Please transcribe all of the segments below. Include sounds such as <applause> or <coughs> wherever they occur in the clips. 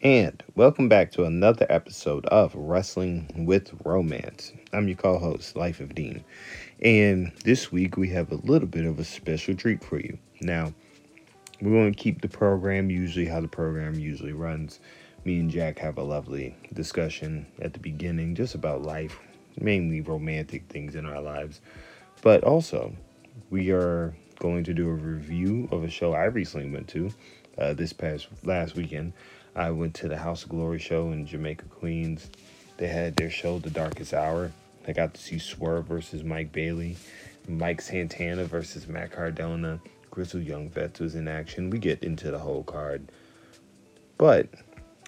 And welcome back to another episode of Wrestling with Wromance. I'm your co host, Life of Deem. And this week we have a little bit of a special treat for you. Now, we're going to keep the program usually how the program usually runs. Me and Jack have a lovely discussion at the beginning just about life, mainly romantic things in our lives. But also, we are going to do a review of a show I recently went to uh, this past last weekend. I went to the House of Glory show in Jamaica, Queens. They had their show, The Darkest Hour. I got to see Swerve versus Mike Bailey, Mike Santana versus Matt Cardona. Grizzled Young Vets was in action. We get into the whole card. But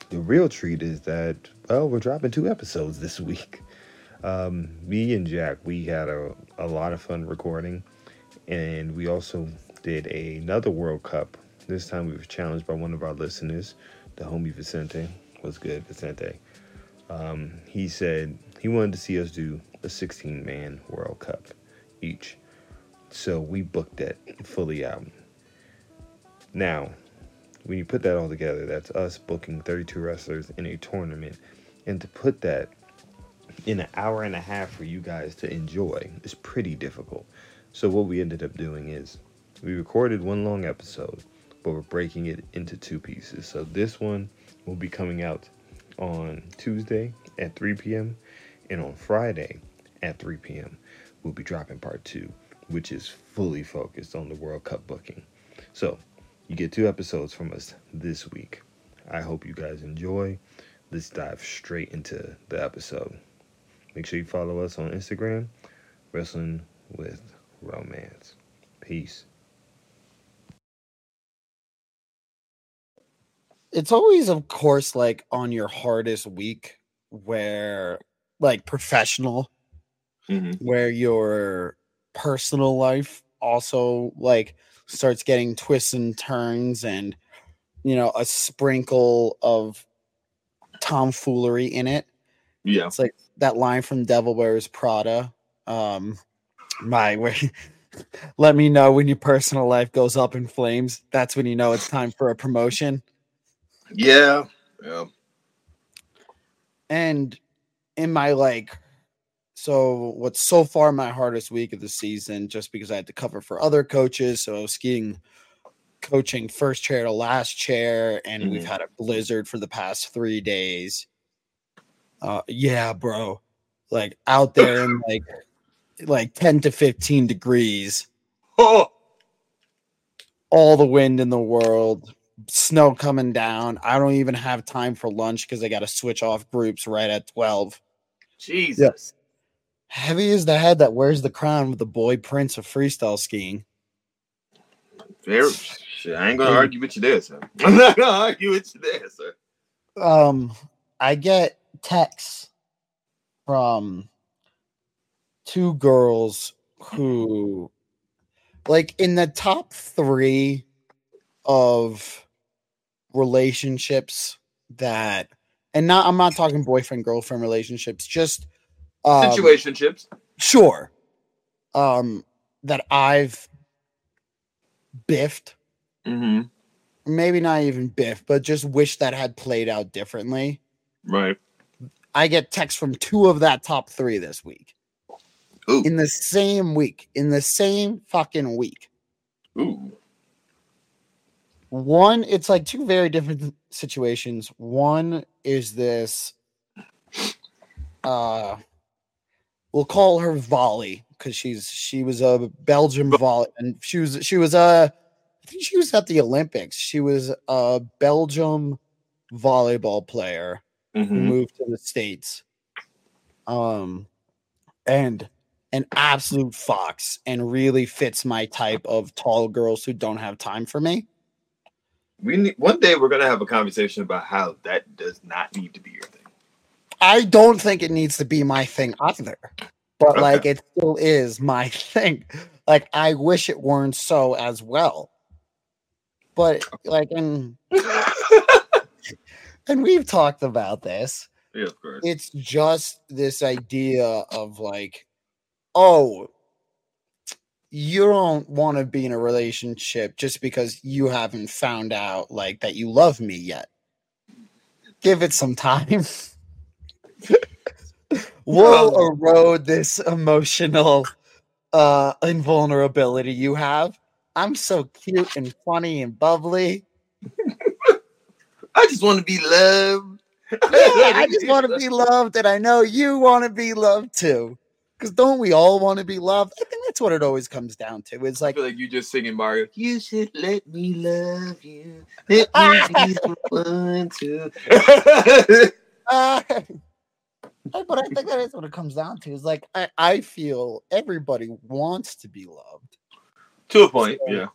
the real treat is that, well, we're dropping two episodes this week. Um, me and Jack, we had a, a lot of fun recording. And we also did another World Cup. This time we were challenged by one of our listeners, the homie Vicente. Was good, Vicente. Um, he said he wanted to see us do a 16 man World Cup each. So we booked that fully out. Now, when you put that all together, that's us booking 32 wrestlers in a tournament. And to put that in an hour and a half for you guys to enjoy is pretty difficult. So what we ended up doing is we recorded one long episode, but we're breaking it into two pieces. So this one will be coming out on Tuesday at 3 p.m. and on Friday at 3 p.m. we'll be dropping part 2, which is fully focused on the World Cup booking. So, you get two episodes from us this week. I hope you guys enjoy. Let's dive straight into the episode. Make sure you follow us on Instagram, Wrestling with Wromance. Peace. It's always of course like on your hardest week where like professional Mhm. where your personal life also like starts getting twists and turns and you know a sprinkle of tomfoolery in it Yeah. it's like that line from devil wears prada um my where <laughs> let me know when your personal life goes up in flames that's when you know it's time for a promotion Yeah. Yeah. and in my like so what's so far my hardest week of the season just because i had to cover for other coaches so i was skiing coaching first chair to last chair and we've Mhm. had a blizzard for the past three days uh yeah bro like out there in <coughs> like like 10 to 15 degrees Oh. all the wind in the world, snow coming down. I don't even have time for lunch because I got to switch off groups right at 12. Jesus. Heavy is the head that wears the crown with the boy prince of freestyle skiing. Very, shit, I ain't gonna argue with you there, sir. <laughs> I'm not gonna argue with you there, sir. Um, I get texts from two girls who, like, in the top three of relationships that, and not, I'm not talking boyfriend girlfriend relationships, just um, Situationships. sure um that i've biffed Mm-hmm. maybe not even biffed but just wish that had played out differently Right. i get texts from two of that top three this week Ooh. in the same week in the same fucking week Ooh. One it's like two very different situations. One is this uh we'll call her volley because she's she was a belgium volley and she was she was a i think she was at the olympics. She was a belgium volleyball player who Mhm. moved to the states. Um and an absolute fox and really fits my type of tall girls who don't have time for me We need, one day we're gonna have a conversation about how that does not need to be your thing. I don't think it needs to be my thing either. But Okay. like it still is my <laughs> thing. Like I wish it weren't so as well. But like and <laughs> and we've talked about this. yeah, of course. It's just this idea of like, oh, you don't want to be in a relationship just because you haven't found out like that you love me yet. give it some time. <laughs> we'll erode this emotional uh invulnerability you have. I'm so cute and funny and bubbly. <laughs> I just want to be loved. Yeah, I <laughs> just want to be loved, and I know you want to be loved too. Because don't we all want to be loved? I think that's what it always comes down to. It's I like, feel like you just singing Mario. You should let me love you. Let me be <laughs> one to. <laughs> uh, but I think that is what it comes down to. Is like I, I feel everybody wants to be loved. to a point, yeah.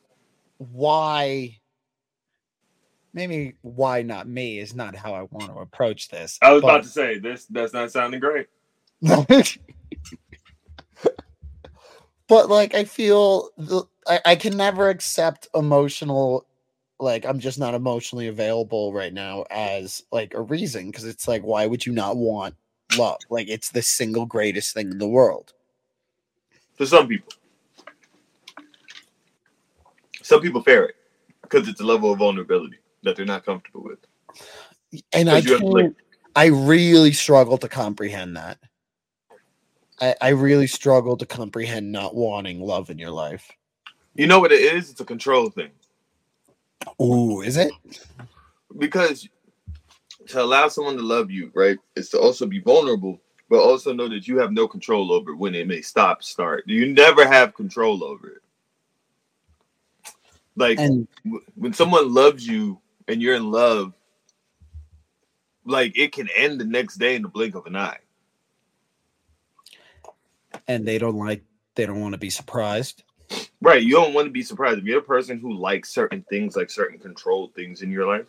Why? Maybe why not me is not how I want to approach this. I was but- about to say this. That's not sounding great. <laughs> but like I feel the, I, I can never accept emotional like I'm just not emotionally available right now as like a reason because it's like why would you not want love? Like it's the single greatest thing in the world. For some people, some people fear it because it's a level of vulnerability that they're not comfortable with. And I have like- can't I really struggle to comprehend that. I, I really struggle to comprehend not wanting love in your life. You know what it is? It's a control thing. Ooh, is it? because to allow someone to love you, right, is to also be vulnerable, but also know that you have no control over when it may stop, start. You never have control over it. Like And when someone loves you and you're in love, like it can end the next day in the blink of an eye. And they don't like they don't want to be surprised. Right. You don't want to be surprised. If you're a person who likes certain things, like certain controlled things in your life,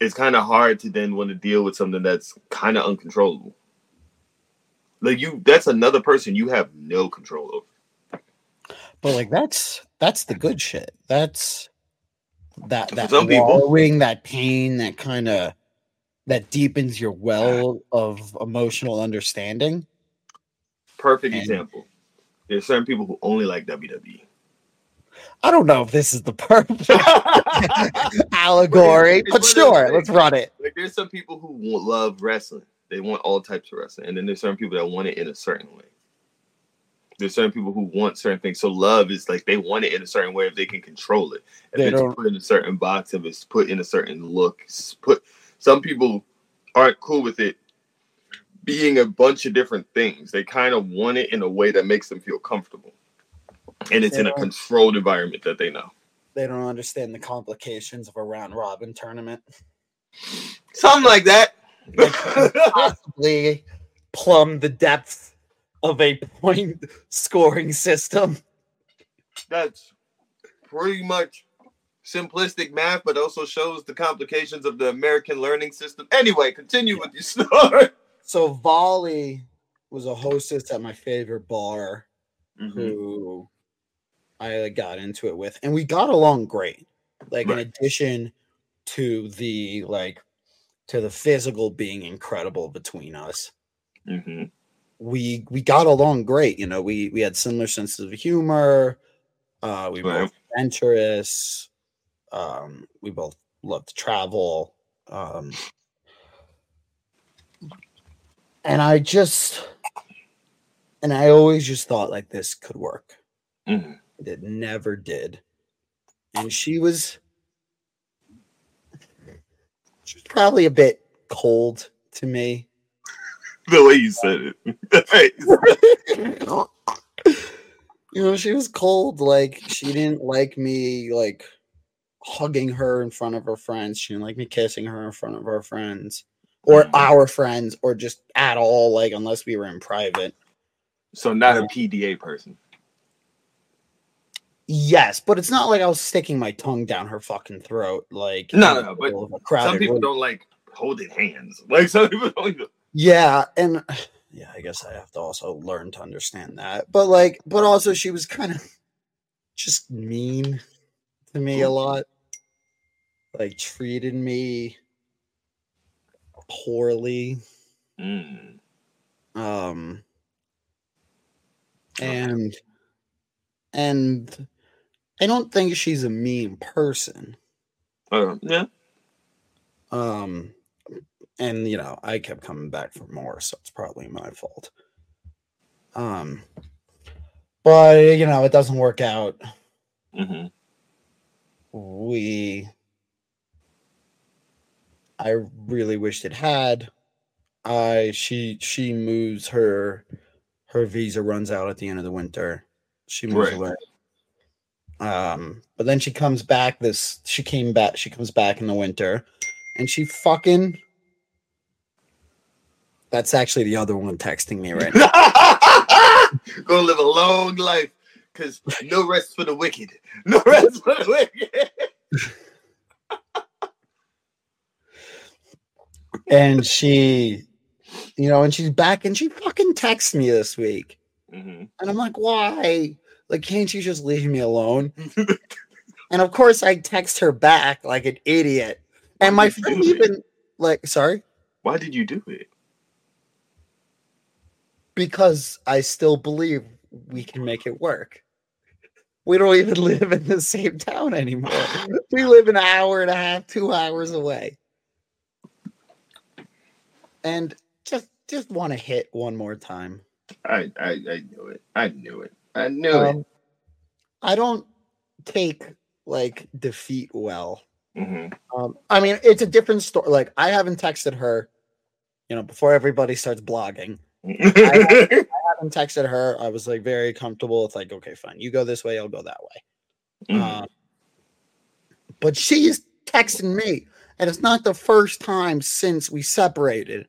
it's kind of hard to then want to deal with something that's kind of uncontrollable. Like you, that's another person you have no control over. But like that's that's the good shit. That's that For that some people. wallowing, that pain, that kind of that deepens your well of emotional understanding. Perfect And- example. There's certain people who only like. WWE. I don't know if this is the perfect <laughs> allegory, but one of those sure, let's run it. Like there's some people who love wrestling. They want all types of wrestling, and then there's certain people that want it in a certain way. There's certain people who want certain things. So love is like they want it in a certain way if they can control it. If They it's don't- put in a certain box, if it's put in a certain look, put some people aren't cool with it being a bunch of different things. They kind of want it in a way that makes them feel comfortable. And it's They in a controlled environment that they know. They don't understand the complications of a round robin tournament. Something like that. Possibly plumb the depth of a point scoring system. that's pretty much simplistic math, but also shows the complications of the American learning system. Anyway, continue with your story. So Volley was a hostess at my favorite bar Mm-hmm. who I got into it with, and we got along great. Like in addition to the like to the physical being incredible between us, hmm we we got along great. You know, we we had similar senses of humor. Uh, we Right. both adventurous. Um, we both love to travel. Um, and I just, and I always just thought like this could work. hmm It never did. And she was, she was probably a bit cold to me. The way you said it. <laughs> <laughs> you know, she was cold. Like she didn't like me like hugging her in front of her friends. She didn't like me kissing her in front of her friends or Mhm. our friends or just at all, like unless we were in private. so not a PDA person. Yes, but it's not like I was sticking my tongue down her fucking throat. Like No, no, but Some people room. don't like holding hands. <laughs> Like some people don't. Even, Yeah, and <sighs> yeah, I guess I have to also learn to understand that. But like, but also she was kind of <laughs> just mean to me a lot. Like treated me poorly. Mm. Um and and I don't think she's a mean person. Uh, yeah. Um and you know I kept coming back for more, so it's probably my fault. Um, but you know it doesn't work out. hmm We, I really wished it had. I she she moves her her visa runs out at the end of the winter. She moves Right. away. Um, but then she comes back. This she came back. She comes back in the winter, and she fucking. That's actually the other one texting me right now. <laughs> Gonna live a long life, cause no rest for the wicked. No rest for the wicked. <laughs> and she, you know, and she's back, and she fucking texts me this week, hmm and I'm like, why? Like, can't you just leave me alone? <laughs> and of course, I text her back like an idiot, and my Why did you friend do it? even like, sorry. Why did you do it? because I still believe we can make it work. We don't even <laughs> live in the same town anymore. We live an hour and a half, two hours away. And just just want to hit one more time. I, I I knew it. I knew it. I knew it. Um, I don't take like defeat well. hmm Um, I mean, it's a different story. Like I haven't texted her, you know, before everybody starts blogging. <laughs> I haven't texted her. I was like very comfortable. It's like, okay, fine. You go this way, I'll go that way. Mhm. Um, but she's texting me, and it's not the first time since we separated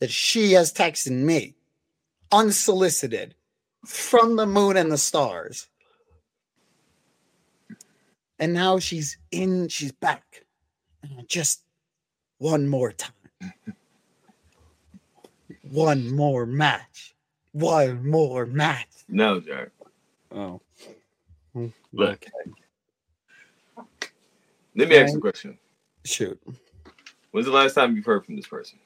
that she has texted me unsolicited from the moon and the stars. And now she's in, she's back. And Just one more time. One more match. One more match. no, Jack. Oh. Hmm. Look. Okay. Let me ask you a question. Shoot. When's the last time you've heard from this person?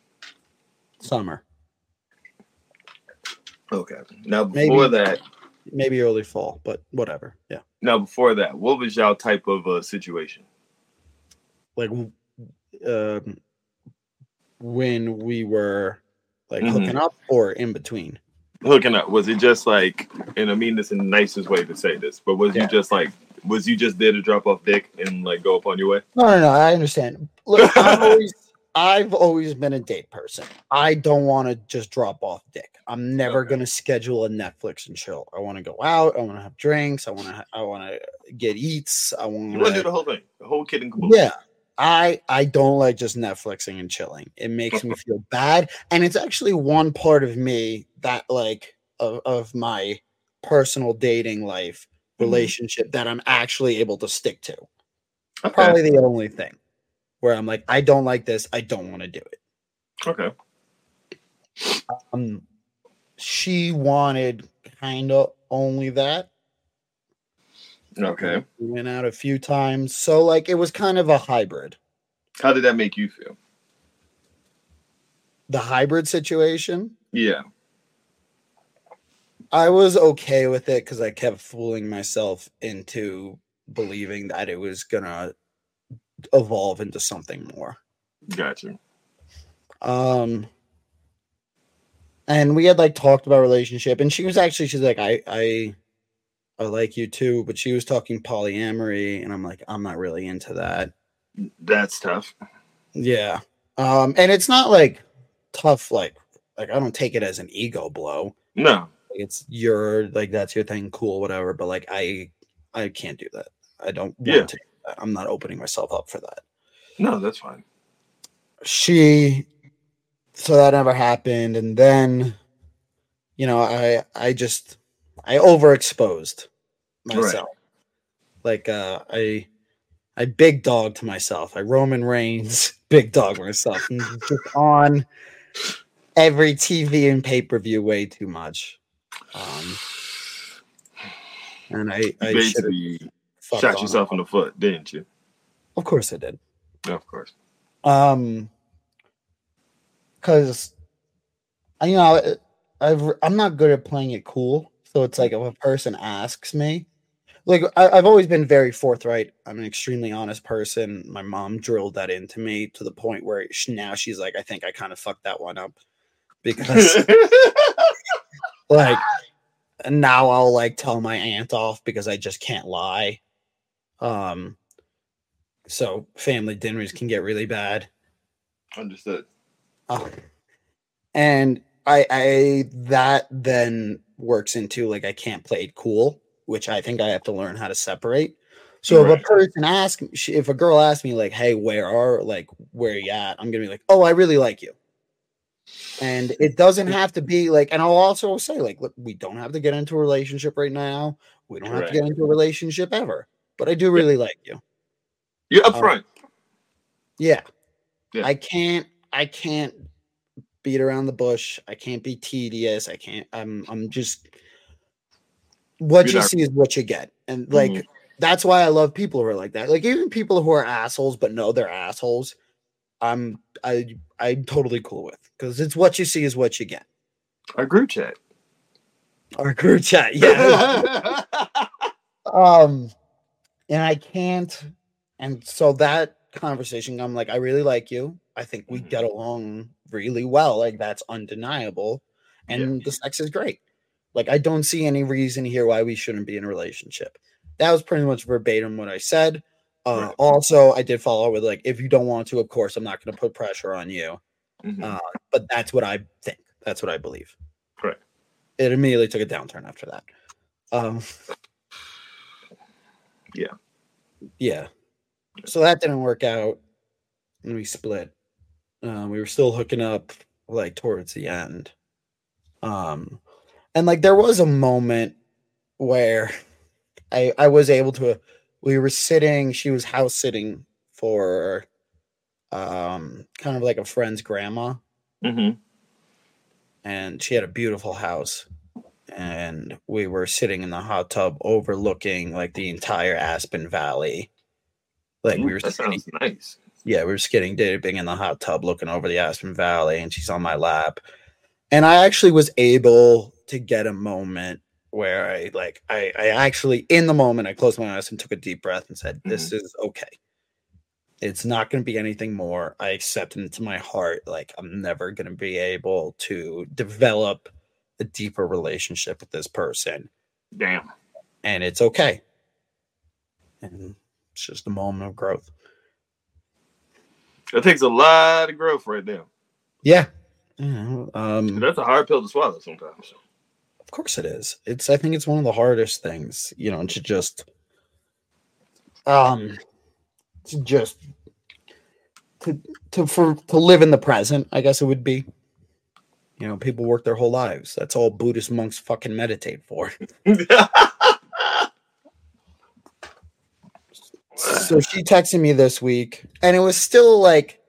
Summer. Okay. Now Maybe. before that, Maybe early fall, but whatever. Yeah. now before that, what was y'all type of uh, situation? Like um when we were like Mhm. hooking up or in between. Hooking up was it just like, and I mean this in the nicest way to say this, but was Yeah. you just like, was you just there to drop off dick and like go up on your way? No, no, no. I understand. Look, <laughs> I've always, I've always been a date person. I don't want to just drop off dick. I'm never Okay. gonna schedule a Netflix and chill. I want to go out. I want to have drinks. I want to. I want to get eats. I You want to do the whole thing, the whole kid and caboodle. Yeah. I I don't like just Netflixing and chilling. It makes me <laughs> feel bad, and it's actually one part of me that like of, of my personal dating life. Relationship that I'm actually able to stick to Okay. probably the only thing where I'm like, I don't like this. I don't want to do it. Okay. Um, she wanted kind of only that. Okay. We went out a few times, so like it was kind of a hybrid. How did that make you feel? The hybrid situation, Yeah. I was okay with it because I kept fooling myself into believing that it was gonna evolve into something more. Gotcha. um and we had like talked about relationship and she was actually she's like i i i like you too but she was talking polyamory and i'm like i'm not really into that That's tough. yeah um and it's not like tough like like i don't take it as an ego blow No. It's your like that's your thing cool whatever but like i i can't do that. I don't want Yeah. to i'm not opening myself up for that. No, that's fine. she so that never happened and then you know i i just i overexposed myself. Like uh i i big dog to myself. I roman reigns <laughs> big dog myself. Just on every tv and pay-per-view way too much um and i i Basically, shot yourself in the foot, didn't you? of course i did Of course. Um, because I, you know I've I'm not good at playing it cool, so it's like if a person asks me, like I, I've always been very forthright. I'm an extremely honest person. My mom drilled that into me to the point where she, now she's like, I think I kind of fucked that one up because <laughs> <laughs> like and now I'll like tell my aunt off because I just can't lie. Um, so family dinners can get really bad. Understood. Oh. And I I that then works into like I can't play it cool, which I think I have to learn how to separate. So if a person asks, if a girl asks me like, "Hey, where are like where you at?" I'm gonna be like, "Oh, I really like you," and it doesn't have to be like. And I'll also say like, "Look, we don't have to get into a relationship right now. We don't have to get into a relationship ever, but I do really like you." You're Um, upfront. Yeah. Yeah. I can't I can't beat around the bush. I can't be tedious. I can't I'm I'm just what You're you not- see is what you get. And like Mhm. that's why I love people who are like that. Like even people who are assholes but know they're assholes, I'm I I'm totally cool with because it's what you see is what you get. Our group chat. Our group chat, yeah. <laughs> um and i can't and so that conversation i'm like i really like you i think we Mhm. get along really well like that's undeniable Yeah. and the sex is great like i don't see any reason here why we shouldn't be in a relationship that was pretty much verbatim what i said uh, Right. also i did follow up with like if you don't want to of course i'm not going to put pressure on you Mhm. uh, but that's what i think that's what i believe Correct. it immediately took a downturn after that um Yeah. yeah so that didn't work out and we split um we were still hooking up like towards the end um and like there was a moment where i i was able to we were sitting she was house sitting for um kind of like a friend's grandma Mhm. and she had a beautiful house and we were sitting in the hot tub overlooking like the entire aspen valley like we were that sitting, sounds nice. yeah we were sitting dipping in the hot tub looking over the aspen valley and she's on my lap and i actually was able to get a moment where i like i i actually in the moment i closed my eyes and took a deep breath and said this is okay. It's not going to be anything more. I accept it into my heart like i'm never going to be able to develop a deeper relationship with this person. Damn. and it's okay. And it's just a moment of growth. It takes a lot of growth right there. yeah. You know, um That's a hard pill to swallow sometimes. Of course it is. It's I think it's one of the hardest things, you know, to just um to just to to for to live in the present, I guess it would be. You know, people work their whole lives. That's all Buddhist monks fucking meditate for. <laughs> So she texted me this week and it was still like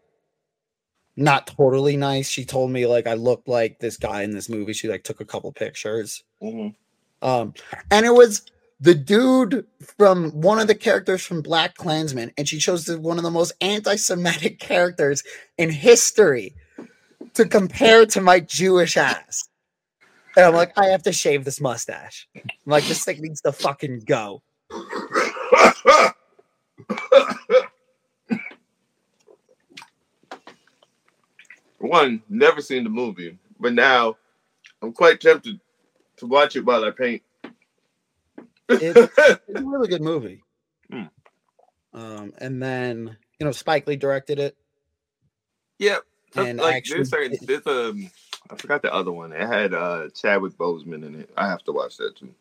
not totally nice. She told me like I looked like this guy in this movie. She like took a couple pictures. Mhm. Um, and it was the dude from one of the characters from BlacKkKlansman, and she chose one of the most anti-Semitic <laughs> characters in history to compare to my Jewish ass. And I'm like, I have to shave this mustache. I'm like, this thing needs to fucking go. <laughs> One, never seen the movie, but now I'm quite tempted to watch it while I paint. It's, <laughs> it's a really good movie. Hmm. Um, and then you know, Spike Lee directed it. yeah, And like actually- there's certain there's a I forgot the other one. It had uh Chadwick Boseman in it. I have to watch that too.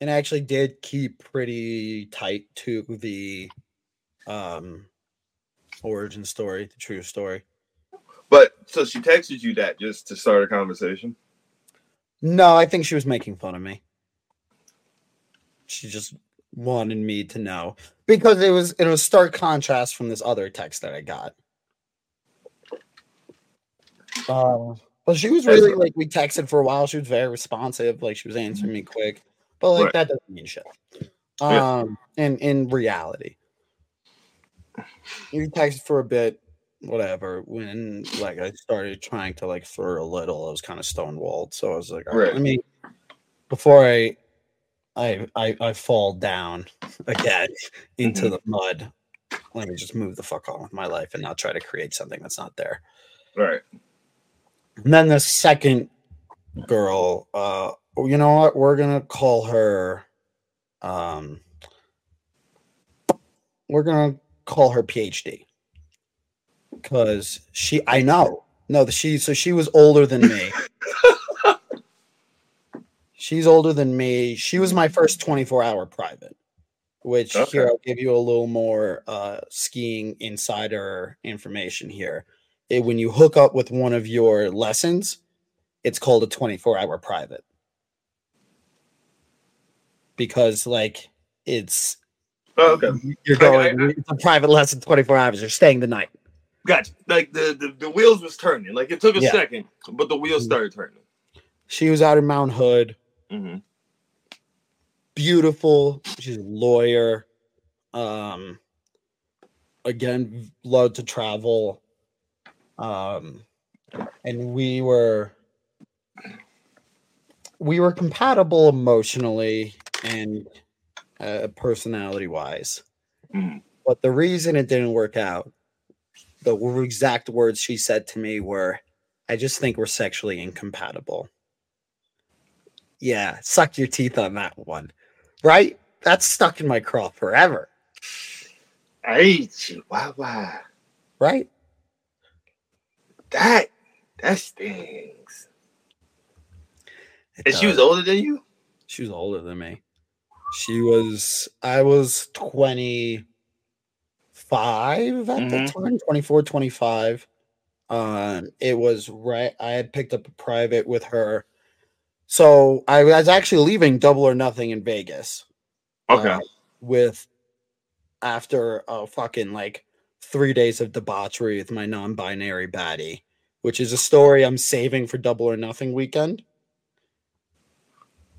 and actually did keep pretty tight to the um origin story, the true story. But so she texted you that just to start a conversation. No, I think she was making fun of me. She just wanted me to know because it was it was stark contrast from this other text that I got. Uh, but she was really like we texted for a while. She was very responsive, like she was answering me quick. But like Right. that doesn't mean shit. Yeah. Um, and in reality, we texted for a bit, whatever. When like I started trying to like flirt a little, I was kind of stonewalled. So I was like, all right, Right. let me before I I I I fall down <laughs> again into Mhm. the mud. Let me just move the fuck on with my life and not try to create something that's not there. Right. And then the second girl, uh, you know what? We're gonna call her. Um, we're gonna call her PhD because she. I know. No, she. So she was older than me. <laughs> She's older than me. She was my first 24 hour private, which Okay. here I'll give you a little more uh, skiing insider information here. It- when you hook up with one of your lessons, it's called a 24 hour private because, like, it's Oh, okay. you're I- I- going, it's a private lesson 24 hours, you're staying the night. Gotcha. Like the, the the wheels was turning. Like it took a Yeah. second, but the wheels Mhm. started turning. She was out in Mount Hood. hmm beautiful. She's a lawyer. Um, again, loved to travel. Um, and we were we were compatible emotionally and uh, personality wise. Mhm. But the reason it didn't work out, the exact words she said to me were, "I just think we're sexually incompatible." Yeah, suck your teeth on that one, right? That's stuck in my craw forever, Hey, Chihuahua. right? That that stings. It And she was older than you. She was older than me. She was, I was 25 at the Mhm. time, 24, 25. Um, it was right. I had picked up a private with her. So I was actually leaving double or nothing in Vegas. Okay. uh, with after a fucking like three days of debauchery with my non-binary baddie, which is a story I'm saving for double or nothing weekend.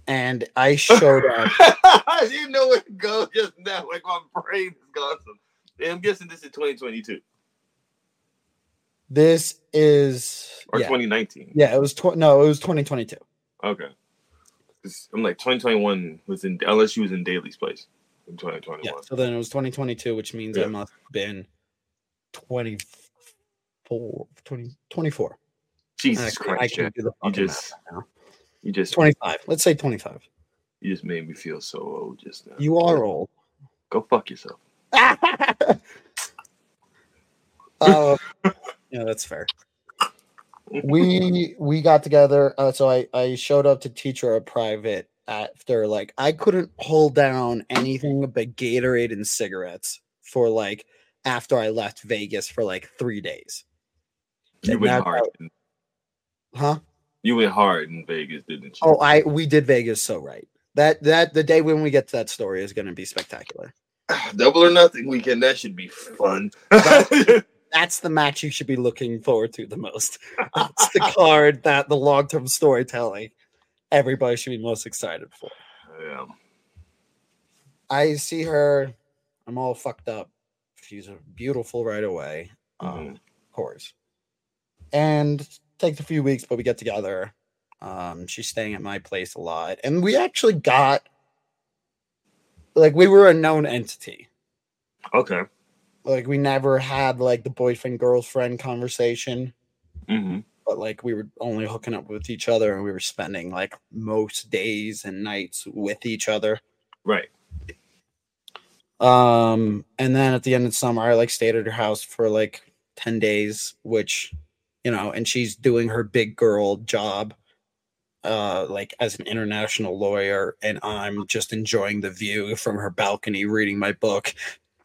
And I <laughs> showed up. I didn't know where to go just now. Like my brain is gone. Yeah, I'm guessing this is 2022 This is or yeah, 2019. yeah, it was tw- no, it was 2022. Okay. I'm like 2021 was in unless she was in Daily's Place in 2021. Yeah, so then it was 2022, which means I must have been 24, 20, 24. Jesus I I Christ, can't do the You just math you just 25. Let's say 25. you just made me feel so old just now. You are old. Go fuck yourself. Uh, <laughs> yeah, that's fair. We we got together. Uh, so I I showed up to teach her a private after like I couldn't hold down anything but Gatorade and cigarettes for like after I left Vegas for like three days. You And went hard. how- huh? You went hard in Vegas, didn't you? Oh, I we did Vegas so right. That that the day when we get to that story is going to be spectacular. <sighs> Double or nothing weekend. That should be fun. <laughs> That's the match you should be looking forward to the most. That's the card that the long term storytelling everybody should be most excited for. yeah. I see her. I'm all fucked up. She's beautiful right away. Um, Mhm. of course. And takes a few weeks, but we get together. Um, she's staying at my place a lot, and we actually got like we were a known entity. Okay. Like we never had like the boyfriend girlfriend conversation, hmm but like we were only hooking up with each other, and we were spending like most days and nights with each other. Right. Um, and then at the end of summer, I like stayed at her house for like 10 days, which, you know, and she's doing her big girl job, uh, like as an international lawyer, and I'm just enjoying the view from her balcony, reading my book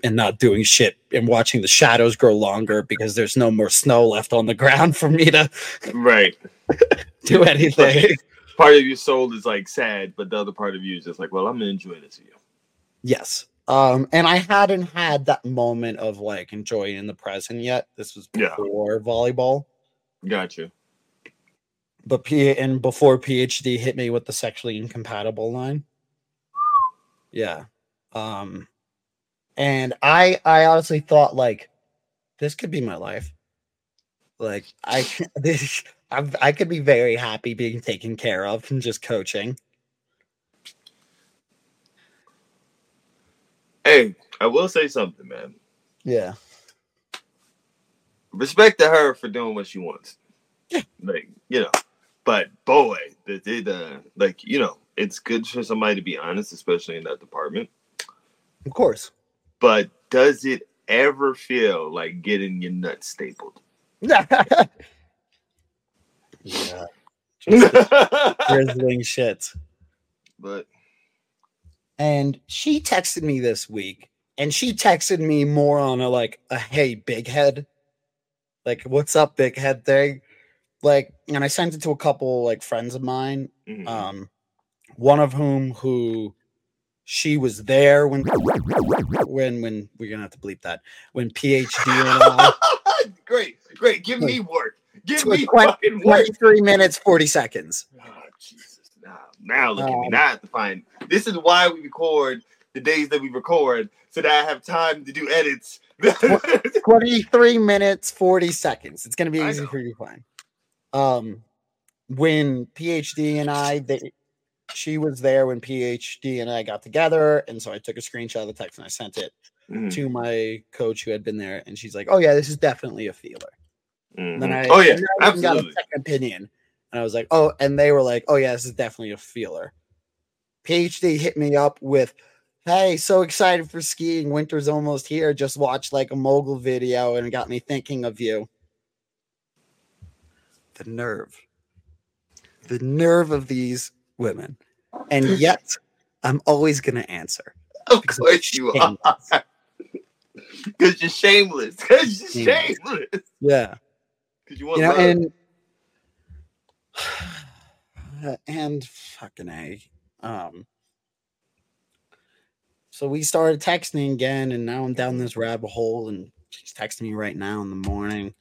and not doing shit and watching the shadows grow longer because there's no more snow left on the ground <laughs> for me to Right. <laughs> do anything. Part of your soul is like sad, but the other part of you is just like, well, I'm gonna enjoy this view. Yes. Um, and I hadn't had that moment of like enjoying in the present yet. This was Yeah. before volleyball. Gotcha. But P and before PhD hit me with the sexually incompatible line. Yeah. Um and I I honestly thought like this could be my life. Like I <laughs> this I'm, I could be very happy being taken care of and just coaching. Hey, I will say something, man. Yeah. Respect to her for doing what she wants. Yeah. Like, you know. But boy, the, the, the like, you know, it's good for somebody to be honest, especially in that department. Of course. But does it ever feel like getting your nuts stapled? <laughs> <laughs> yeah. Grizzling shit. But and she texted me this week, and she texted me more on a like a hey big head, like what's up big head thing, like, and I sent it to a couple like friends of mine, Mhm. um, one of whom who she was there when when when we're gonna have to bleep that when PhD <laughs> great, great. Give me work. Give me fucking work. 23 minutes 40 seconds. Oh, Jesus. Now, now look at me. Um, Now I have to find. This is why we record the days that we record, so that I have time to do edits. <laughs> 23 minutes 40 seconds. It's gonna be easy for you to find. Um when PhD and I they she was there when PhD and I got together, and so I took a screenshot of the text and I sent it Mhm, to my coach who had been there, and she's like, "Oh yeah, this is definitely a feeler." mhm. Then I oh yeah, I got a second opinion, and I was like, "Oh," and they were like, "Oh yeah, this is definitely a feeler." PhD hit me up with, "Hey, so excited for skiing! Winter's almost here. Just watched like a mogul video, and it got me thinking of you." The nerve, the nerve of these women, and <laughs> yet I'm always gonna answer. Of because course you are. Because <laughs> you're shameless. Because you're Shameless. shameless. Yeah. Because you want you know, and <sighs> and fucking a, um. So we started texting again, and now I'm down this rabbit hole, and she's texting me right now in the morning.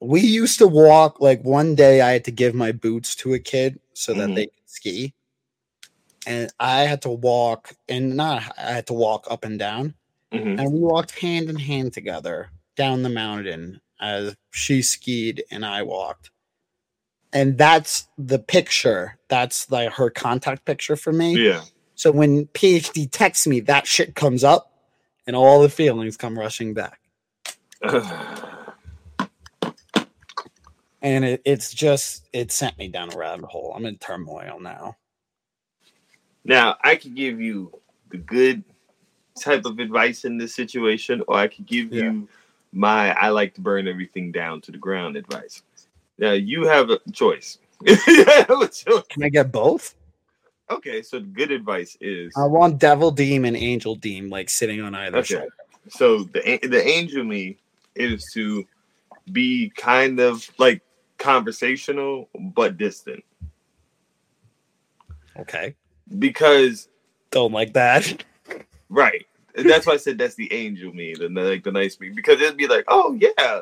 We used to walk like one day. I had to give my boots to a kid so that Mhm. they could ski, and I had to walk, and not I had to walk up and down Mhm. and we walked hand in hand together down the mountain as she skied and I walked. And that's the picture. That's like her contact picture for me. Yeah. So when PhD texts me, that shit comes up and all the feelings come rushing back. <sighs> <laughs> And it, it's just, it sent me down a rabbit hole. I'm in turmoil now. now, I could give you the good type of advice in this situation, or I could give Yeah. you my I like to burn everything down to the ground advice. Now, you have a choice. you have a choice. Can I get both? Okay, so the good advice is I want Devil Deem and Angel Deem like sitting on either Okay. shoulder. so the the angel me is to be kind of like conversational but distant Okay. because Don't like that. right And that's why I said that's the angel me the like the nice me because it'd be like oh yeah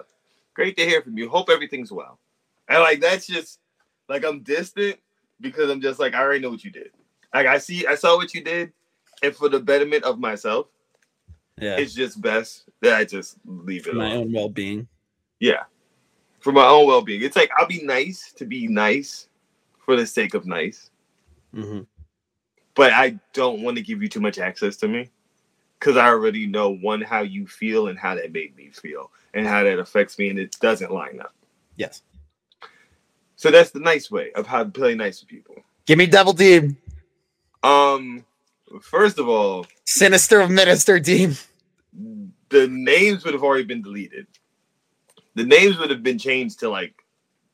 great to hear from you hope everything's well and like that's just like I'm distant because I'm just like I already know what you did like I see I saw what you did and for the betterment of myself Yeah. it's just best that I just leave it my alone. own well being. Yeah. For my own well being. It's like I'll be nice to be nice for the sake of nice, hmm but I don't want to give you too much access to me because I already know one, how you feel and how that made me feel and how that affects me, and it doesn't line up. Yes. So that's the nice way of how to play nice with people. Give me Devil Deem. Um, first of all, Sinister of Minister Deem. the names would have already been deleted. The names would have been changed to like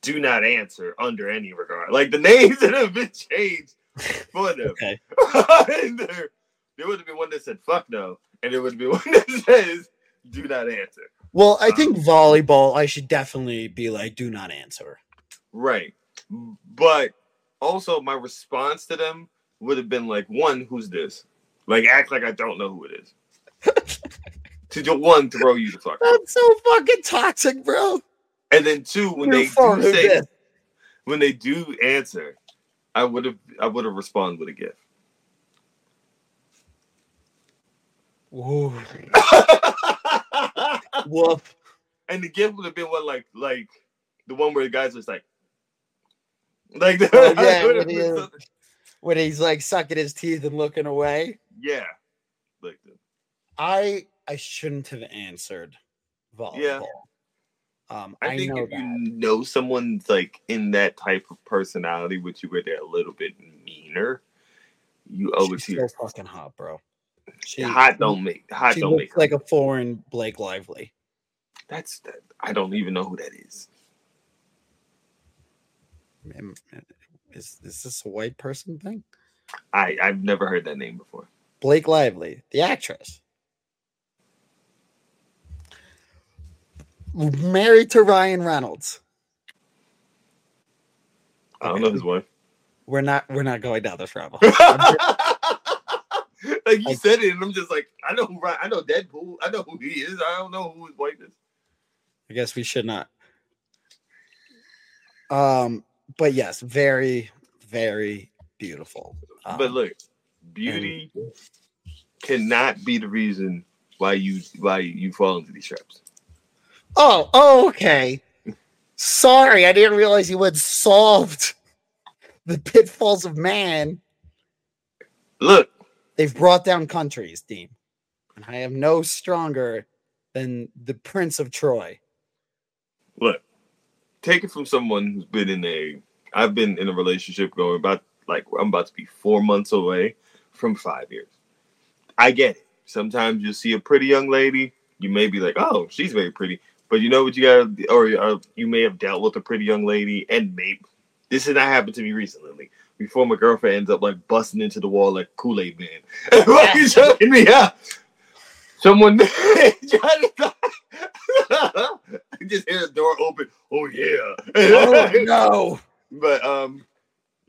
do not answer under any regard. Like the names that have been changed for them. Okay. <laughs> there, there would have been one that said fuck no, and there would be <laughs> one that says do not answer. Well, I think um, volleyball, I should definitely be like, do not answer. Right. But also my response to them would have been like, one, who's this? Like act like I don't know who it is. To do one, throw you the fuck. That's so fucking toxic, bro. And then two, when You're they do say when they do answer, I would have I would have responded with a gift. Woof. and the gift would have been what like like the one where the guys was like like Oh, <laughs> yeah, it would have when he When he's like sucking his teeth and looking away. yeah like the, I I shouldn't have answered volleyball. Um, I, I, think know if that. you know someone's like in that type of personality with you where they're a little bit meaner, you owe it to so fucking hot, bro. She, hot don't make hot she don't looks make like a foreign Blake Lively. that's that, I don't even know who that is. Is is this a white person thing? I I've never heard that name before. Blake Lively, the actress. Married to Ryan Reynolds. I don't know his wife. We're not we're not going down this rabbit <laughs> like you said it, and I'm just like, I know who I know Deadpool. I know who he is. I don't know who his wife is. I guess we should not. Um, but yes, very, very beautiful. Um, But look, beauty cannot be the reason why you why you fall into these traps. Oh, oh, okay. Sorry, I didn't realize you had solved the pitfalls of man. Look, They've brought down countries, Deem. And I am no stronger than the Prince of Troy. look, take it from someone who's been in a. I've been in a relationship going about like I'm about to be four months away from five years. I get it. Sometimes you'll see a pretty young lady, you may be like, "Oh, she's very pretty," but you know what you got, or, or you may have dealt with a pretty young lady, and maybe this has not happened to me recently. Before my girlfriend ends up like busting into the wall like Kool Aid Man, <laughs> Why you choking me out? Someone <laughs> <laughs> just hear the door open. Oh yeah. Oh no. But um,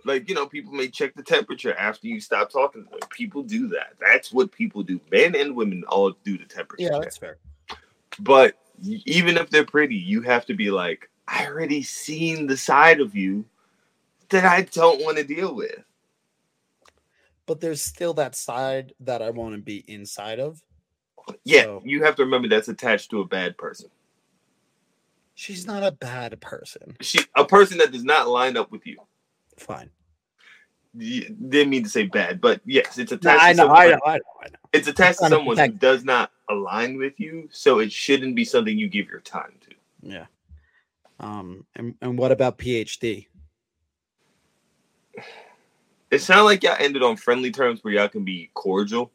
like you know, people may check the temperature after you stop talking. to them. People do that. That's what people do. Men and women all do the temperature. Yeah, check. that's fair. But even if they're pretty, you have to be like, I already seen the side of you that I don't want to deal with. But there's still that side that I want to be inside of. Yeah, So- you have to remember that's attached to a bad person. She's not a bad person. She, a person that does not line up with you. Fine. Y- Didn't mean to say bad, but yes, it's No, attached. I to know, I know, I know, I know. It's attached to someone who does not align with you, so it shouldn't be something you give your time to. Yeah. Um, and, and what about PhD? It sounds like y'all ended on friendly terms where y'all can be cordial.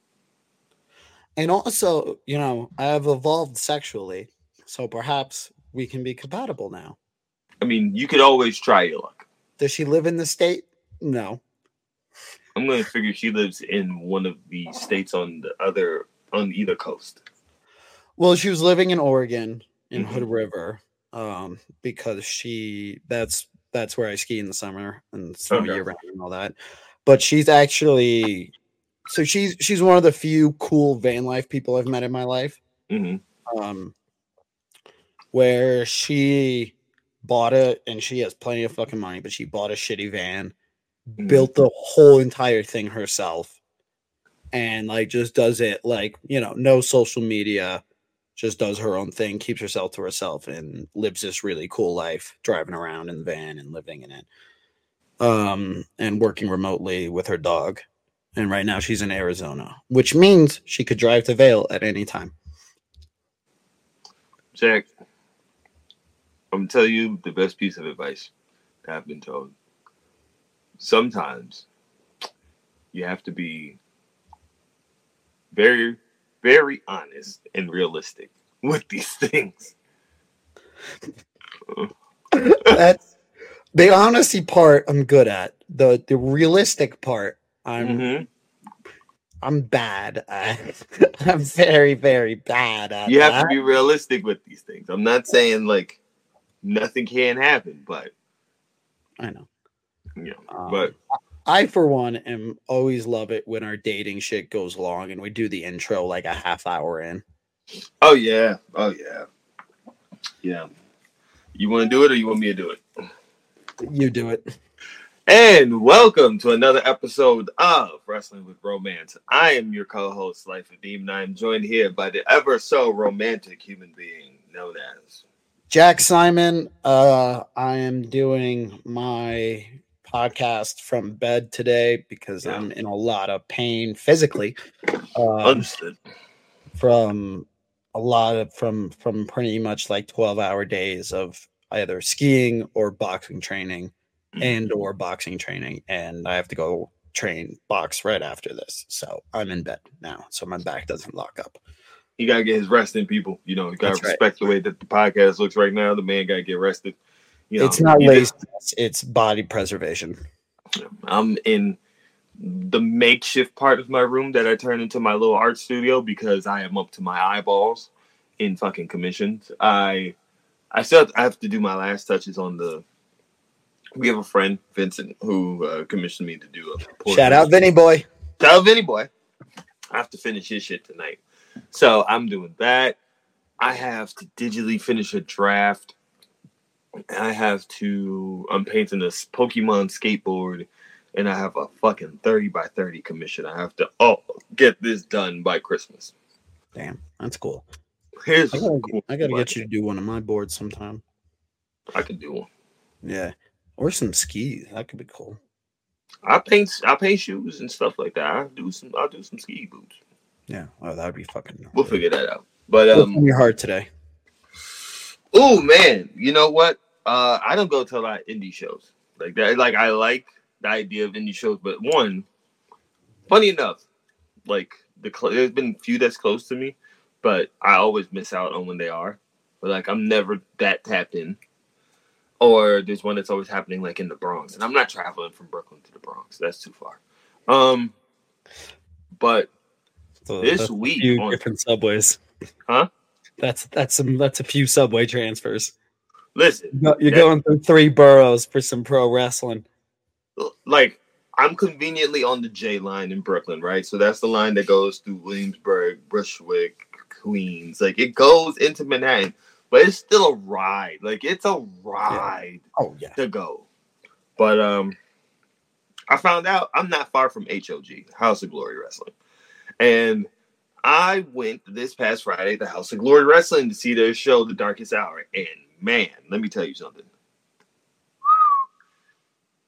And also, you know, I have evolved sexually, so perhaps we can be compatible now. I mean, you could always try your luck. Does she live in the state? No. I'm gonna figure she lives in one of the states on the other on either coast. Well, she was living in Oregon in Mhm. Hood River, um, because she that's that's where I ski in the summer and snow Okay. year round and all that. But she's actually so she's she's one of the few cool van life people I've met in my life. hmm Um, where she bought it and she has plenty of fucking money, but she bought a shitty van, Mhm. built the whole entire thing herself, and like just does it like you know, no social media, just does her own thing, keeps herself to herself, and lives this really cool life, driving around in the van and living in it. Um, and working remotely with her dog. And right now she's in Arizona, which means she could drive to Vail at any time. Jack, I'm gonna tell you the best piece of advice that I've been told. Sometimes you have to be very, very honest and realistic with these <laughs> things. That's the honesty part I'm good at. The the realistic part I'm Mhm. I'm bad at. <laughs> I'm very very bad at. You have to be realistic with these things. I'm not saying like nothing can happen, but I know. you know, Um, but I for one am always love it when our dating shit goes long and we do the intro like a half hour in. oh yeah, oh yeah, yeah. You want to do it, or you want me to do it? You do it. And welcome to another episode of Wrestling with Wromance. I am your co-host, Life of Deem. I am joined here by the ever so romantic human being known as. Jack Simon, uh, I am doing my podcast from bed today because Yeah. I'm in a lot of pain physically. Um, Understood. from a lot of from from pretty much like 12 hour days of either skiing or boxing training and or boxing training and i have to go train box right after this so i'm in bed now so my back doesn't lock up He gotta get his rest in, people. You know, you gotta That's right. respect the way that the podcast looks right now. The man gotta get rested. You know, it's not he laziness it's body preservation I'm in the makeshift part of my room that I turn into my little art studio because I am up to my eyeballs in fucking commissions. I I still have, I have to do my last touches on the. We have a friend Vincent who uh, commissioned me to do a shout out vinny boy Shout out Vinny boy. I have to finish his shit tonight, so I'm doing that. I have to digitally finish a draft. I have to. I'm painting this Pokemon skateboard, and I have a fucking thirty by thirty commission. I have to oh get this done by Christmas. damn that's cool Here's i gotta, cool I gotta get you to do one of my boards sometime I can do one. yeah or some skis that could be cool I paint. I paint shoes and stuff like that. I do some. I'll do some ski boots. yeah oh that would be fucking We'll figure that out. But What's um, on your heart today Oh man, you know what? Uh, I don't go to a lot of indie shows like that. Like I like the idea of indie shows, but one, funny enough, like the cl- there's been a few that's close to me, but I always miss out on when they are. But like I'm never that tapped in. Or there's one that's always happening like in the Bronx, and I'm not traveling from Brooklyn to the Bronx. That's too far. Um, but So this week few on- different subways. Huh? That's that's some that's a few subway transfers. Listen, You're that- going through three boroughs for some pro wrestling. like I'm conveniently on the J line in Brooklyn, right? So that's the line that goes through Williamsburg, Bushwick, Queens. Like it goes into Manhattan, but it's still a ride. Like it's a ride Oh yeah. to go. But um I found out I'm not far from HOG, House of Glory Wrestling. And I went this past Friday to House of Glory Wrestling to see their show, The Darkest Hour. And man, let me tell you something.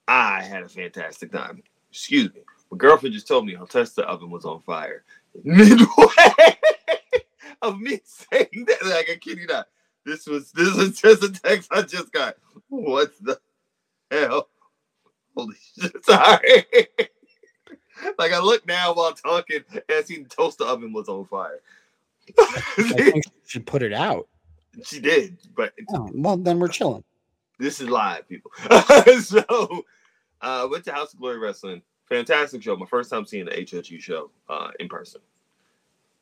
I had a fantastic time. Excuse me. My girlfriend just told me her tester oven was on fire. <laughs> Midway of me saying that, like I kid you not. This was this was just a text I just got. What the hell? Holy shit! <laughs> Sorry. like I look now while talking and I seen the toaster oven was on fire. I think you should put it out. She did, but Oh, well, then we're chilling. this is live, people. <laughs> so, uh, went to House of Glory Wrestling. Fantastic show. My first time seeing the HOG show uh, in person.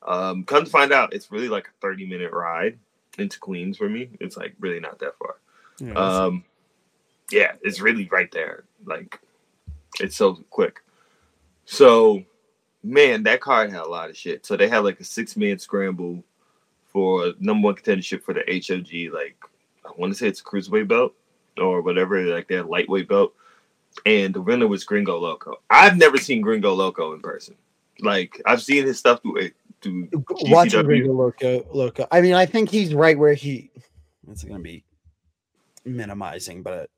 Um, come to find out, it's really like a 30 minute ride into Queens for me. It's like really not that far. Um, yeah, it's really right there. Like, it's so quick. So, man, that card had a lot of shit. So they had like a six man scramble for number one contendership for the HOG. Like, I want to say it's a cruiserweight belt or whatever, like their lightweight belt. And the winner was Gringo Loco. I've never seen Gringo Loco in person. Like, I've seen his stuff through it. Through Watching GCW. Gringo Loco, Loco. I mean, I think he's right where he. It's going to be minimizing, but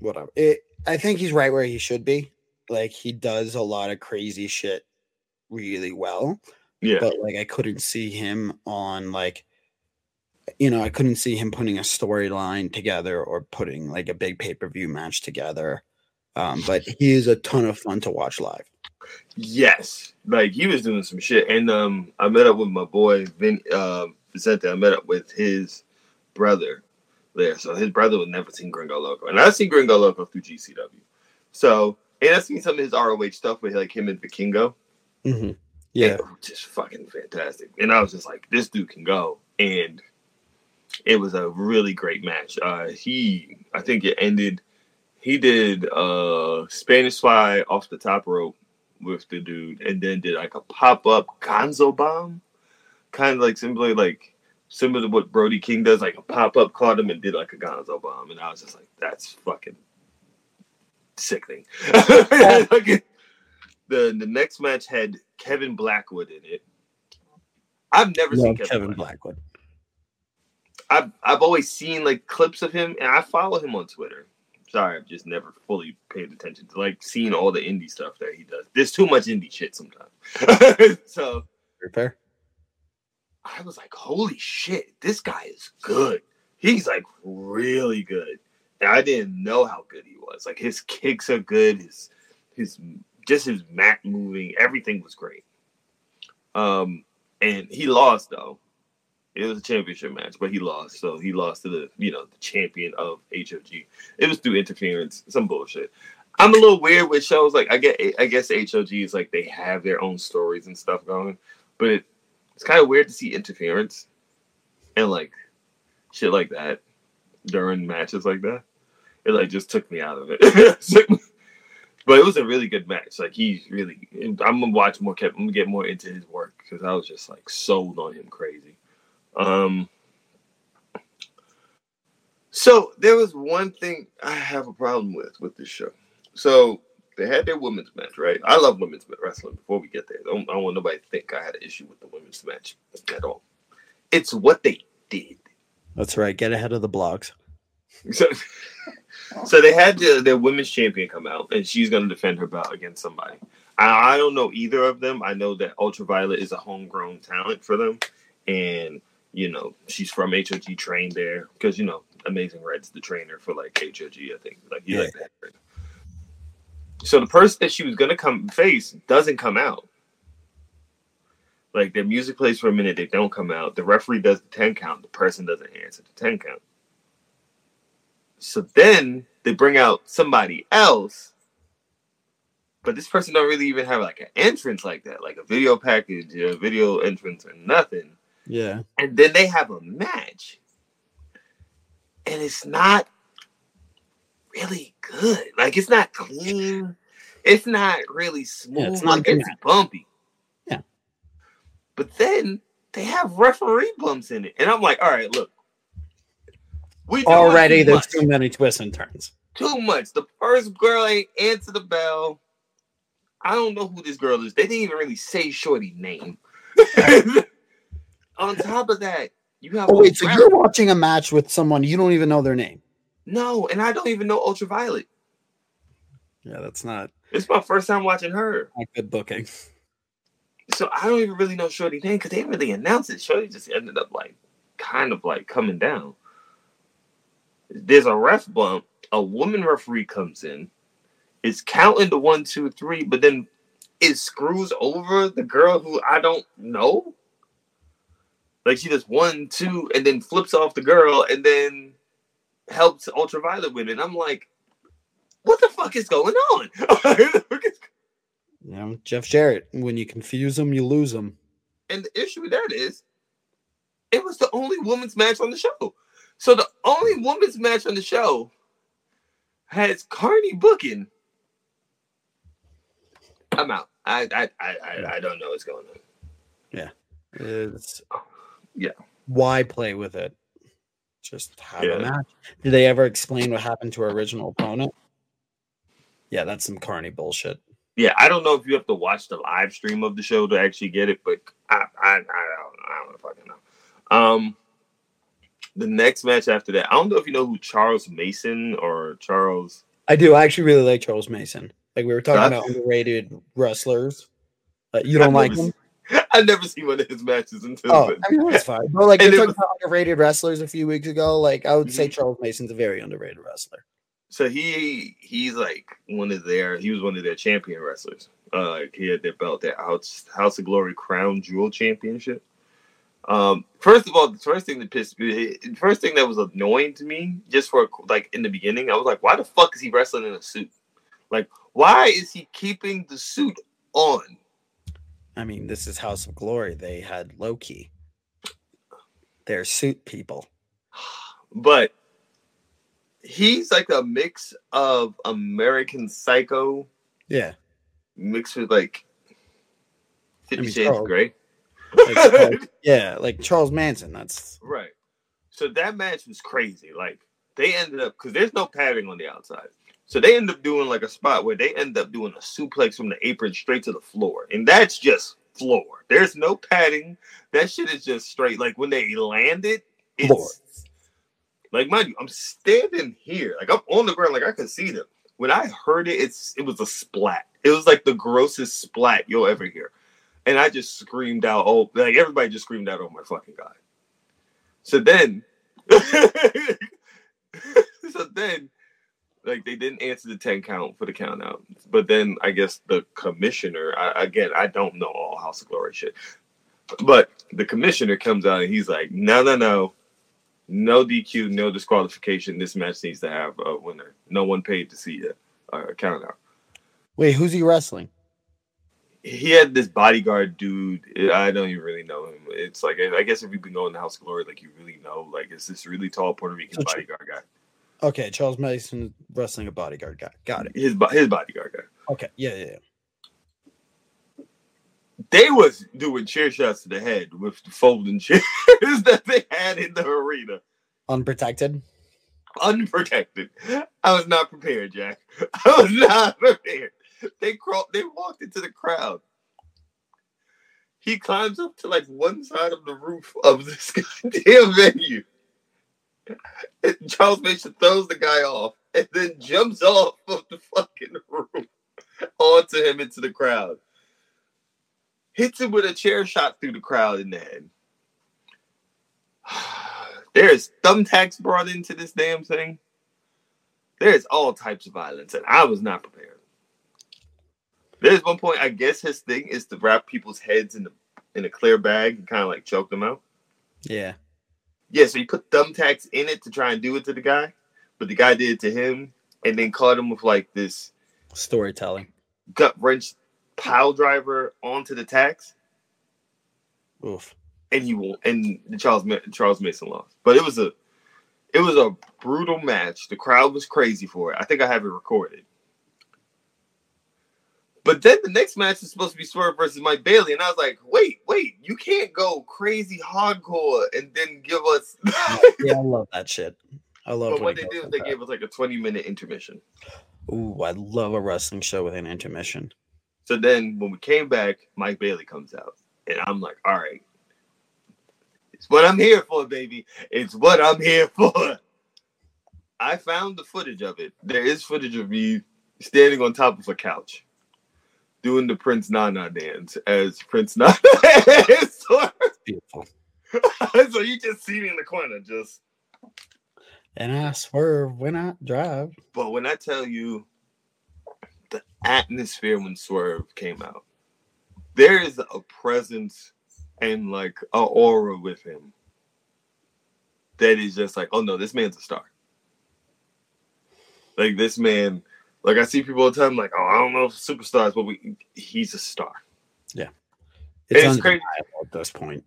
whatever. It, I think he's right where he should be. Like he does a lot of crazy shit really well. Yeah, but like I couldn't see him on like you know, I couldn't see him putting a storyline together or putting like a big pay-per-view match together. Um, but he is a ton of fun to watch live. Yes, like he was doing some shit, and um, I met up with my boy Vin uh, Vicente. I met up with his brother there, so his brother would never seen Gringo Loco, and I've seen Gringo Loco through GCW. So, and I've seen some of his ROH stuff with like him and Vikingo. Mm-hmm. Yeah, and just fucking fantastic. And I was just like, this dude can go, and it was a really great match. Uh, he, I think it ended. He did uh Spanish fly off the top rope with the dude, and then did like a pop up Gonzo bomb, kind of like similar like similar to what Brody King does, like a pop up caught him and did like a Gonzo bomb, and I was just like, that's fucking sickening. <laughs> Like, the the next match had Kevin Blackwood in it. I've never seen Kevin, Kevin Blackwood. Blackwood. I've I've always seen like clips of him, and I follow him on Twitter. Sorry, I've just never fully paid attention to like seeing all the indie stuff that he does. There's too much indie shit sometimes. <laughs> so Repair. I was like, holy shit, this guy is good. He's like really good. And I didn't know how good he was. Like his kicks are good. His his just his mat moving, everything was great. Um, and he lost though. It was a championship match, but he lost. So he lost to the you know the champion of HOG. It was through interference, some bullshit. I'm a little weird with shows like I get I guess HOG is like they have their own stories and stuff going, but it, it's kind of weird to see interference and like shit like that during matches like that. It like just took me out of it. <laughs> but it was a really good match. Like he's really, I'm gonna watch more. I'm gonna get more into his work because I was just like sold on him crazy. Um. So there was one thing I have a problem with with this show. So they had their women's match, right? I love women's wrestling. Before we get there, I don't, I don't want nobody to think I had an issue with the women's match at all. It's what they did. That's right. Get ahead of the blogs. So, <laughs> so they had the, their women's champion come out, and she's going to defend her belt against somebody. I, I don't know either of them. I know that Ultraviolet is a homegrown talent for them, and you know she's from HOG, trained there because you know Amazing Red's the trainer for like HOG. I think like you Yeah. like that. Right? So the person that she was going to come face doesn't come out. Like their music plays for a minute, they don't come out. The referee does the 10 count, the person doesn't answer the 10 count. So then they bring out somebody else, but this person don't really even have like an entrance like that, like a video package, a video entrance, or nothing. Yeah. And then they have a match, and it's not really good. Like it's not clean. It's not really smooth. Yeah, it's not like it's bumpy. Yeah. But then they have referee bumps in it, and I'm like, all right, look. We Already, too there's much. too many twists and turns. too much. The first girl ain't answer the bell. I don't know who this girl is. They didn't even really say Shorty name. <laughs> On top of that, you have. Oh, wait, so you're watching a match with someone you don't even know their name? no, and I don't even know Ultraviolet. Yeah, that's not, It's my first time watching her, not good booking. so I don't even really know Shorty name because they didn't really announce it. Shorty just ended up like kind of like coming down. There's a ref bump. A woman referee comes in. It's counting the one, two, three, but then it screws over the girl who I don't know. Like she does one, two, and then flips off the girl, and then helps Ultraviolet win. And I'm like, what the fuck is going on? <laughs> You know, Jeff Jarrett. When you confuse them, you lose them. And the issue with that is, it was the only women's match on the show. So the only women's match on the show has carny booking. I'm out. I I I I, don't know what's going on. Yeah. It's Yeah. Why play with it? Just have Yeah. a match. Did they ever explain what happened to her original opponent? Yeah, that's some carny bullshit. Yeah, I don't know if you have to watch the live stream of the show to actually get it, but I I I don't I don't fucking know. Um, the next match after that, I don't know if you know who Charles Mason or Charles. I do. I actually really like Charles Mason. Like we were talking about underrated wrestlers. Uh, you don't I've like him? <laughs> I never seen one of his matches until. Oh, then. I mean that's fine. But like <laughs> we were talking was- about underrated wrestlers a few weeks ago. Like I would say Mhm. Charles Mason's a very underrated wrestler. So he he's like one of their he was one of their champion wrestlers. Uh, like he had their belt, their House House of Glory Crown Jewel Championship. Um, first of all, the first thing that pissed me, the first thing that was annoying to me, just for like in the beginning, I was like, why the fuck is he wrestling in a suit? Like, why is he keeping the suit on? I mean, this is House of Glory. They had Loki. They're suit people. But he's like a mix of American Psycho Yeah. mixed with like Fifty mean, Shades Grey. Like, <laughs> like- yeah, like Charles Manson. That's Right. So that match was crazy. Like they ended up because there's no padding on the outside. So they end up doing like a spot where they end up doing a suplex from the apron straight to the floor. And that's just floor. There's no padding. That shit is just straight. Like when they landed, it's Floor. like mind you, I'm standing here. Like I'm on the ground, like I could see them. When I heard it, it's it was a splat. It was like the grossest splat you'll ever hear. And I just screamed out, "Oh!" Like everybody just screamed out, "Oh my fucking god!" So then, <laughs> so then, like they didn't answer the ten count for the count out, but then I guess the commissioner, I, again, I don't know all House of Glory shit, but the commissioner comes out and he's like, "No, no, no." No DQ, no disqualification. This match needs to have a winner. No one paid to see a, a count out. Wait, who's he wrestling? He had this bodyguard dude. I don't even really know him. It's like I guess if you've been going to House of Glory, like you really know, like it's this really tall Puerto Rican So- bodyguard guy. Okay, Charles Mason wrestling a bodyguard guy. Got it. His his bodyguard guy. Okay, yeah, yeah, yeah. They was doing chair shots to the head with the folding <laughs> chairs that they had in the arena, Unprotected. unprotected. I was not prepared, Jack. <laughs> I was not prepared. <laughs> They crawled. They walked into the crowd. He climbs up to like one side of the roof of this <laughs> goddamn venue. And Charles Mason throws the guy off and then jumps off of the fucking roof onto him into the crowd. Hits him with a chair shot through the crowd in the head. <sighs> There's thumbtacks brought into this damn thing. There's all types of violence, and I was not prepared. There's one point, I guess his thing is to wrap people's heads in the in a clear bag and kind of like choke them out. Yeah. Yeah, so he put thumbtacks in it to try and do it to the guy, but the guy did it to him and then caught him with like this Storytelling. gut wrench pile driver onto the tacks, Oof. and he won. And the Charles Charles Mason lost, but it was a it was a brutal match. The crowd was crazy for it. I think I have it recorded. But then the next match is supposed to be Swerve versus Mike Bailey, and I was like, wait, wait, you can't go crazy hardcore and then give us. <laughs> Yeah, I love that shit. I love but what they did is they that. gave us like a 20 minute intermission. Ooh, I love a wrestling show with an intermission. So then when we came back, Mike Bailey comes out. And I'm like, all right. It's what I'm here for, baby. It's what I'm here for. <laughs> I found the footage of it. There is footage of me standing on top of a couch doing the Prince Nana dance as Prince Nana. <laughs> so, Beautiful. <laughs> so you just see me in the corner, just. And I swerve when I drive. But when I tell you the atmosphere when Swerve came out, there is a presence and like a aura with him that is just like, oh no, this man's a star. Like this man, like I see people all the time, like, oh, I don't know if superstars, but we he's a star. It's, It's crazy. at this point.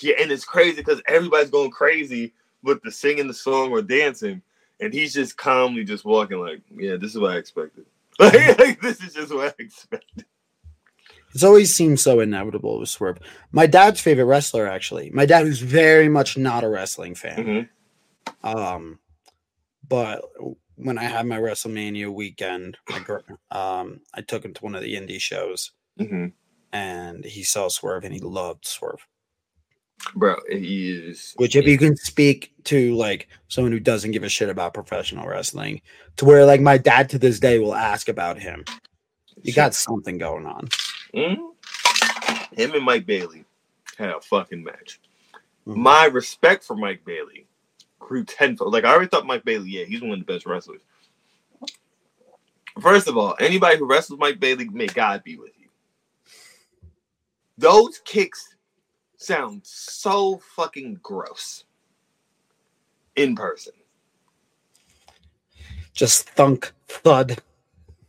Yeah, and it's crazy because everybody's going crazy with the singing the song or dancing, and he's just calmly just walking like, yeah, this is what I expected. <laughs> Like, like, this is just what I expected. It's always seemed so inevitable with Swerve. My dad's favorite wrestler, actually. My dad, who's very much not a wrestling fan. Mhm. Um, but when I had my WrestleMania weekend, my gr- um, I took him to one of the indie shows, Mhm. and he saw Swerve, and he loved Swerve. Bro, he is. Which, if you can speak to like someone who doesn't give a shit about professional wrestling, to where like my dad to this day will ask about him, you got something going on. Mhm. Him and Mike Bailey had a fucking match. Mhm. My respect for Mike Bailey grew tenfold. Like I already thought Mike Bailey, yeah, he's one of the best wrestlers. First of all, anybody who wrestles Mike Bailey, may God be with you. Those kicks sound so fucking gross in person. Just thunk, thud.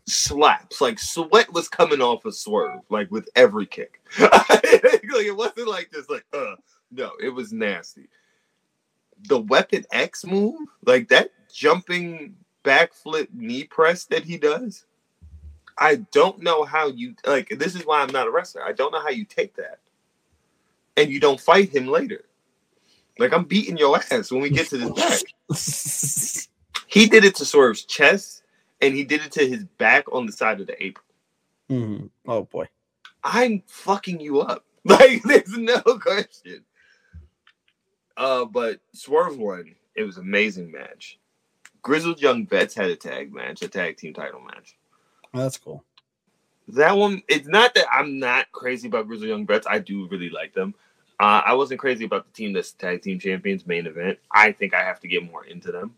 slaps. Like sweat was coming off of Swerve, like with every kick. <laughs> like it wasn't like just like uh no, it was nasty. The weapon X move, like that jumping backflip knee press that he does. I don't know how you like this is why I'm not a wrestler. I don't know how you take that. And you don't fight him later. Like I'm beating your ass when we get to this <laughs> back. He did it to Swerve's chest, and he did it to his back on the side of the apron. Mhm. Oh boy. I'm fucking you up. <laughs> Like, there's no question. Uh, but Swerve won. It was an amazing match. Grizzled Young Vets had a tag match, a tag team title match. That's cool. That one, it's not that I'm not crazy about Grizzled Young Vets. I do really like them. Uh, I wasn't crazy about the team that's tag team champions main event. I think I have to get more into them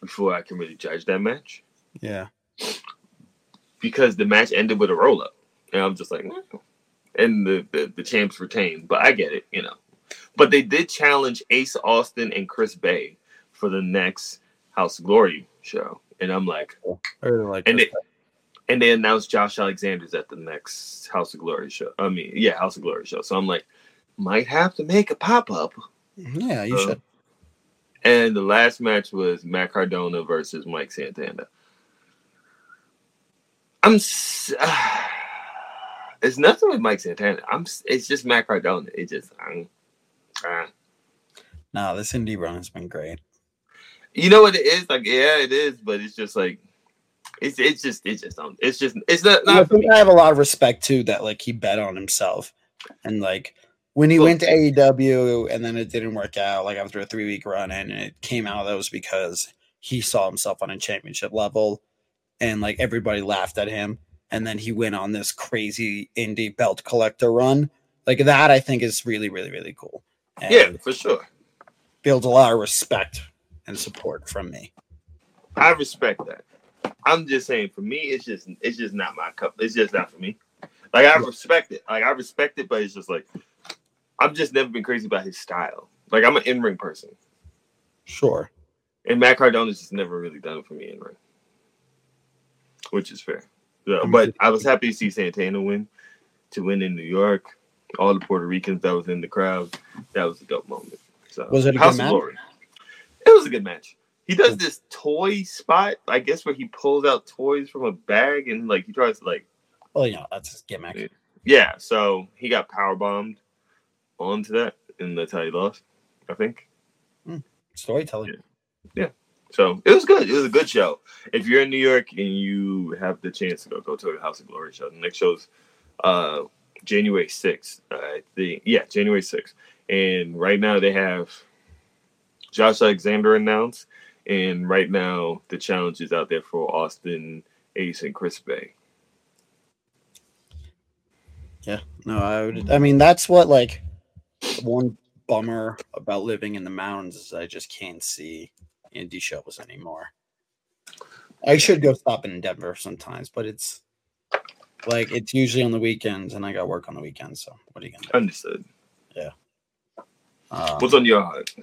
before I can really judge that match Yeah. because the match ended with a roll up, and I'm just like, and the, the the champs retained. But I get it, you know. But they did challenge Ace Austin and Chris Bey for the next House of Glory show, and I'm like, really like and it, and they announced Josh Alexander's at the next House of Glory show. I mean, yeah, House of Glory show. So I'm like, might have to make a pop up. yeah, you Uh, should. And the last match was Matt Cardona versus Mike Santana. I'm. s- <sighs> it's nothing with Mike Santana. I'm. It's just Matt Cardona. It just. I'm, uh, No, this indie run has been great. you know what it is? Like, yeah, it is, but it's just like. It's it's just it's just um, it's just it's not I not think me. I have a lot of respect too that like he bet on himself and like when he Well- went to AEW and then it didn't work out like after a three week run and it came out that was because he saw himself on a championship level and like everybody laughed at him and then he went on this crazy indie belt collector run like that I think is really really really cool Yeah, for sure. builds a lot of respect and support from me I respect that. I'm just saying, for me, it's just it's just not my cup. It's just not for me. Like I respect it. Like I respect it, but it's just like I've just never been crazy about his style. Like I'm an in ring person, sure and Matt Cardona's just never really done it for me in ring, which is fair. So, but I was happy to see Santana win, to win in New York. All the Puerto Ricans that was in the crowd, that was a dope moment. So Was it a good House of match? Glory. It was a good match. He does this toy spot, I guess, where he pulls out toys from a bag and like he tries to like well you know that's his gimmick Yeah. yeah. So he got power bombed onto that, and that's how he lost. I think. storytelling Yeah. So it was good. It was a good show. If you're in New York and you have the chance to go, go to a House of Glory show. The next show's uh, January sixth. I think. Yeah, January sixth. And right now they have Josh Alexander announced, and right now the challenge is out there for Austin Ace and Chris Bey. Yeah, no, I would. I mean, that's what like one bummer about living in the mountains is I just can't see indie shows anymore. I should go stopping in Denver sometimes, but it's like it's usually on the weekends, and I got work on the weekends. So what are you gonna do? Understood. Um, What's on your heart?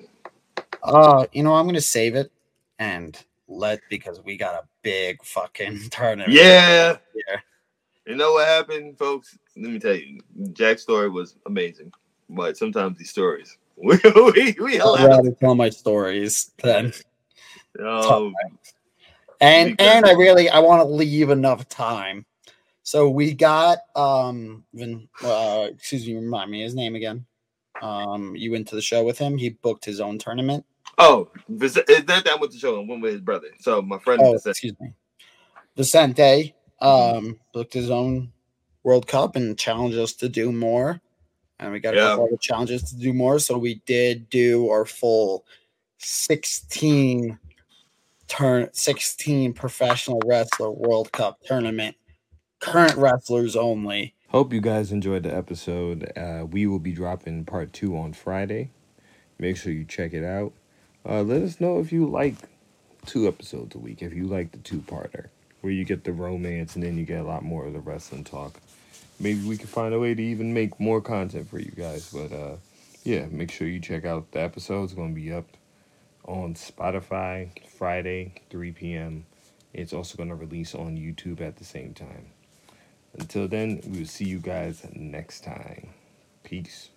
uh, you know, I'm gonna save it and let because we got a big fucking <laughs> tournament. Yeah. Yeah. You know what happened, folks? Let me tell you, Jack's story was amazing, but sometimes these stories <laughs> we we, we I'd allow. rather tell my stories than Um, and and I really I want to leave enough time. So we got um Vin, uh excuse me, remind me his name again. Um you went to the show with him, he booked his own tournament. oh, is that that went to show? I went with his brother. So my friend Oh, Vicente- excuse me. Vicente Mm-hmm. um booked his own World Cup and challenged us to do more. And we got a Yeah. couple other challenges to do more. So we did do our full 16 turn 16 professional wrestler World Cup tournament. Current wrestlers only. Hope you guys enjoyed the episode. Uh, we will be dropping part two on Friday. Make sure you check it out. Uh, let us know if you like two episodes a week, if you like the two parter, where you get the romance and then you get a lot more of the wrestling talk. Maybe we can find a way to even make more content for you guys. But uh, yeah, make sure you check out the episode. It's going to be up on Spotify Friday, 3 p.m. It's also going to release on YouTube at the same time. Until then, we will see you guys next time. Peace.